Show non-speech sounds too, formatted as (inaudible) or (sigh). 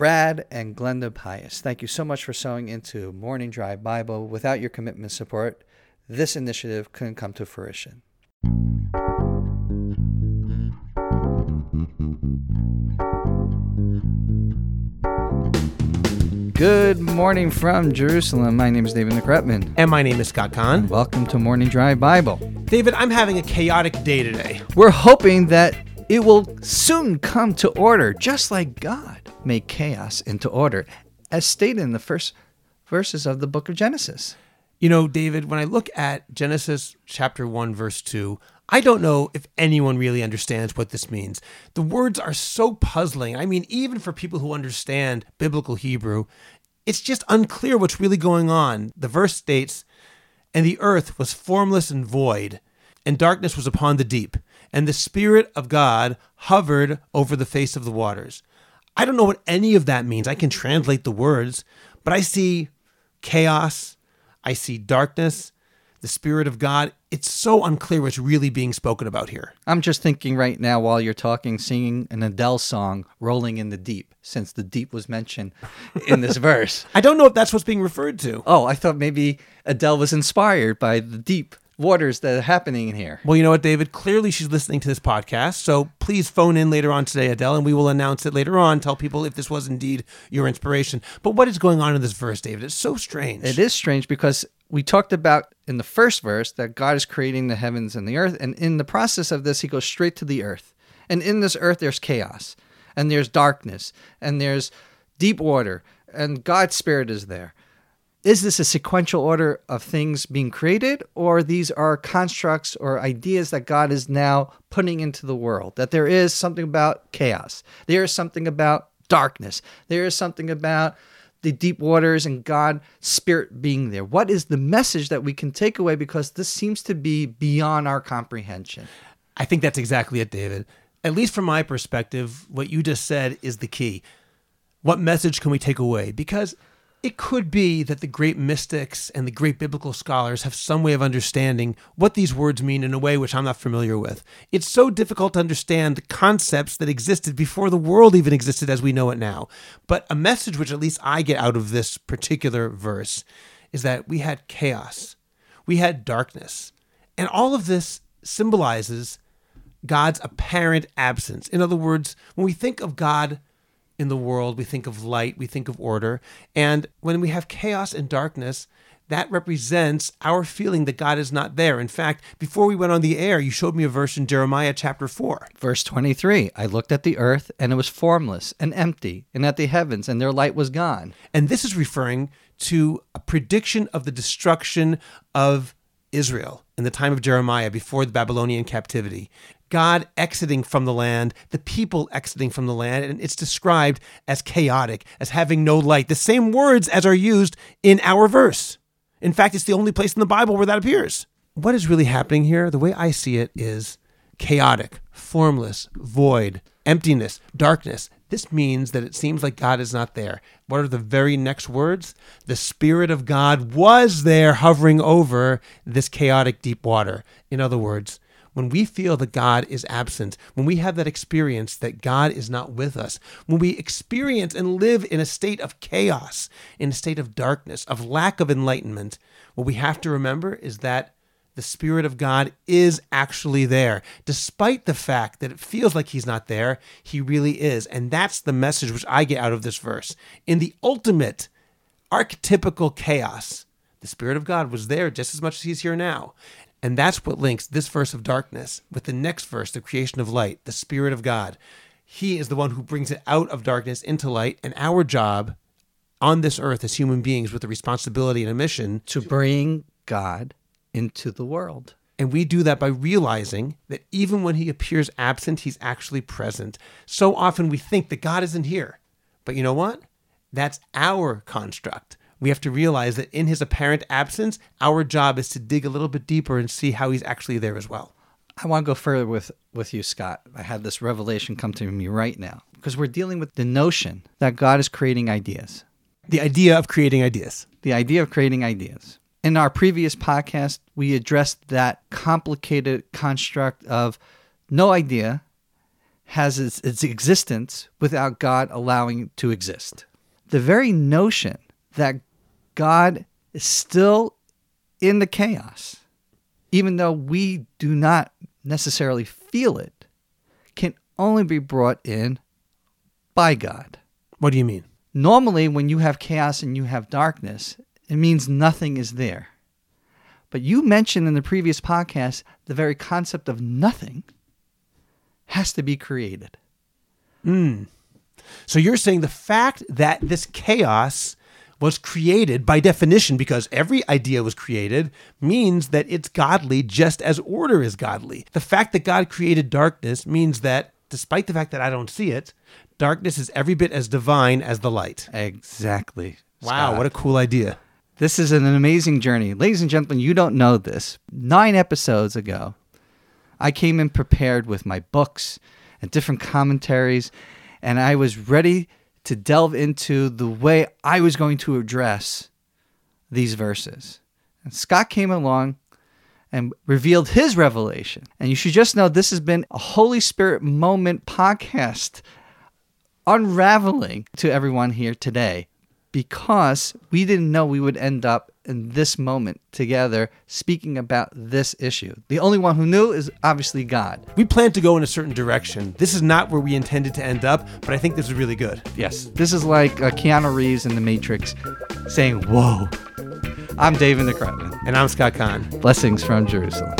Brad and Glenda Pius, thank you so much for sewing into Morning Drive Bible. Without your commitment and support, this initiative couldn't come to fruition. Good morning from Jerusalem. My name is David Nekrutman. And my name is Scott Kahn. Welcome to Morning Drive Bible. David, I'm having a chaotic day today. We're hoping that it will soon come to order, just like God made chaos into order, as stated in the first verses of the book of Genesis. You know, David, when I look at Genesis chapter 1, verse 2, I don't know if anyone really understands what this means. The words are so puzzling. I mean, even for people who understand biblical Hebrew, it's just unclear what's really going on. The verse states, And the earth was formless and void, and darkness was upon the deep, and the Spirit of God hovered over the face of the waters. I don't know what any of that means. I can translate the words, but I see chaos, I see darkness, the Spirit of God. It's so unclear what's really being spoken about here. I'm just thinking right now while you're talking, singing an Adele song, Rolling in the Deep, since the deep was mentioned in this (laughs) verse. I don't know if that's what's being referred to. Oh, I thought maybe Adele was inspired by the deep waters that are happening in here. Well, you know what, David? Clearly she's listening to this podcast. So please phone in later on today, Adele, and we will announce it later on. Tell people if this was indeed your inspiration. But what is going on in this verse, David? It's so strange. It is strange because we talked about in the first verse that God is creating the heavens and the earth. And in the process of this, he goes straight to the earth. And in this earth, there's chaos, and there's darkness, and there's deep water, and God's Spirit is there is this a sequential order of things being created, or these are constructs or ideas that God is now putting into the world? That there is something about chaos, there is something about darkness, there is something about the deep waters and God spirit being there. What is the message that we can take away because this seems to be beyond our comprehension? I think that's exactly it, David. At least from my perspective, what you just said is the key. What message can we take away? Because it could be that the great mystics and the great biblical scholars have some way of understanding what these words mean in a way which I'm not familiar with. It's so difficult to understand the concepts that existed before the world even existed as we know it now. But a message which at least I get out of this particular verse is that we had chaos, we had darkness, and all of this symbolizes God's apparent absence. In other words, when we think of God in the world, we think of light, we think of order. And when we have chaos and darkness, that represents our feeling that God is not there. In fact, before we went on the air, you showed me a verse in Jeremiah chapter 4. Verse 23 I looked at the earth, and it was formless and empty, and at the heavens, and their light was gone. And this is referring to a prediction of the destruction of Israel in the time of Jeremiah before the Babylonian captivity. God exiting from the land, the people exiting from the land, and it's described as chaotic, as having no light. The same words as are used in our verse. In fact, it's the only place in the Bible where that appears. What is really happening here, the way I see it, is chaotic, formless, void, emptiness, darkness. This means that it seems like God is not there. What are the very next words? The Spirit of God was there hovering over this chaotic deep water. In other words, when we feel that God is absent, when we have that experience that God is not with us, when we experience and live in a state of chaos, in a state of darkness, of lack of enlightenment, what we have to remember is that the Spirit of God is actually there. Despite the fact that it feels like He's not there, He really is. And that's the message which I get out of this verse. In the ultimate archetypical chaos, the Spirit of God was there just as much as He's here now. And that's what links this verse of darkness with the next verse, the creation of light, the Spirit of God. He is the one who brings it out of darkness into light. And our job on this earth as human beings with a responsibility and a mission to bring God into the world. And we do that by realizing that even when he appears absent, he's actually present. So often we think that God isn't here. But you know what? That's our construct we have to realize that in his apparent absence, our job is to dig a little bit deeper and see how he's actually there as well. I want to go further with, with you, Scott. I had this revelation come to me right now because we're dealing with the notion that God is creating ideas. The idea of creating ideas. The idea of creating ideas. In our previous podcast, we addressed that complicated construct of no idea has its, its existence without God allowing it to exist. The very notion that God is still in the chaos, even though we do not necessarily feel it, can only be brought in by God. What do you mean? Normally, when you have chaos and you have darkness, it means nothing is there. But you mentioned in the previous podcast the very concept of nothing has to be created. Hmm. So you're saying the fact that this chaos was created by definition because every idea was created means that it's godly just as order is godly. The fact that God created darkness means that despite the fact that I don't see it, darkness is every bit as divine as the light. Exactly. Wow, Scott. what a cool idea. This is an amazing journey. Ladies and gentlemen, you don't know this. Nine episodes ago, I came in prepared with my books and different commentaries, and I was ready to delve into the way I was going to address these verses. And Scott came along and revealed his revelation. And you should just know this has been a Holy Spirit moment podcast unraveling to everyone here today because we didn't know we would end up in this moment together speaking about this issue. The only one who knew is obviously God. We planned to go in a certain direction. This is not where we intended to end up, but I think this is really good. Yes. This is like uh, Keanu Reeves in The Matrix saying, Whoa. I'm David Nekrutman. And I'm Scott Kahn. Blessings from Jerusalem.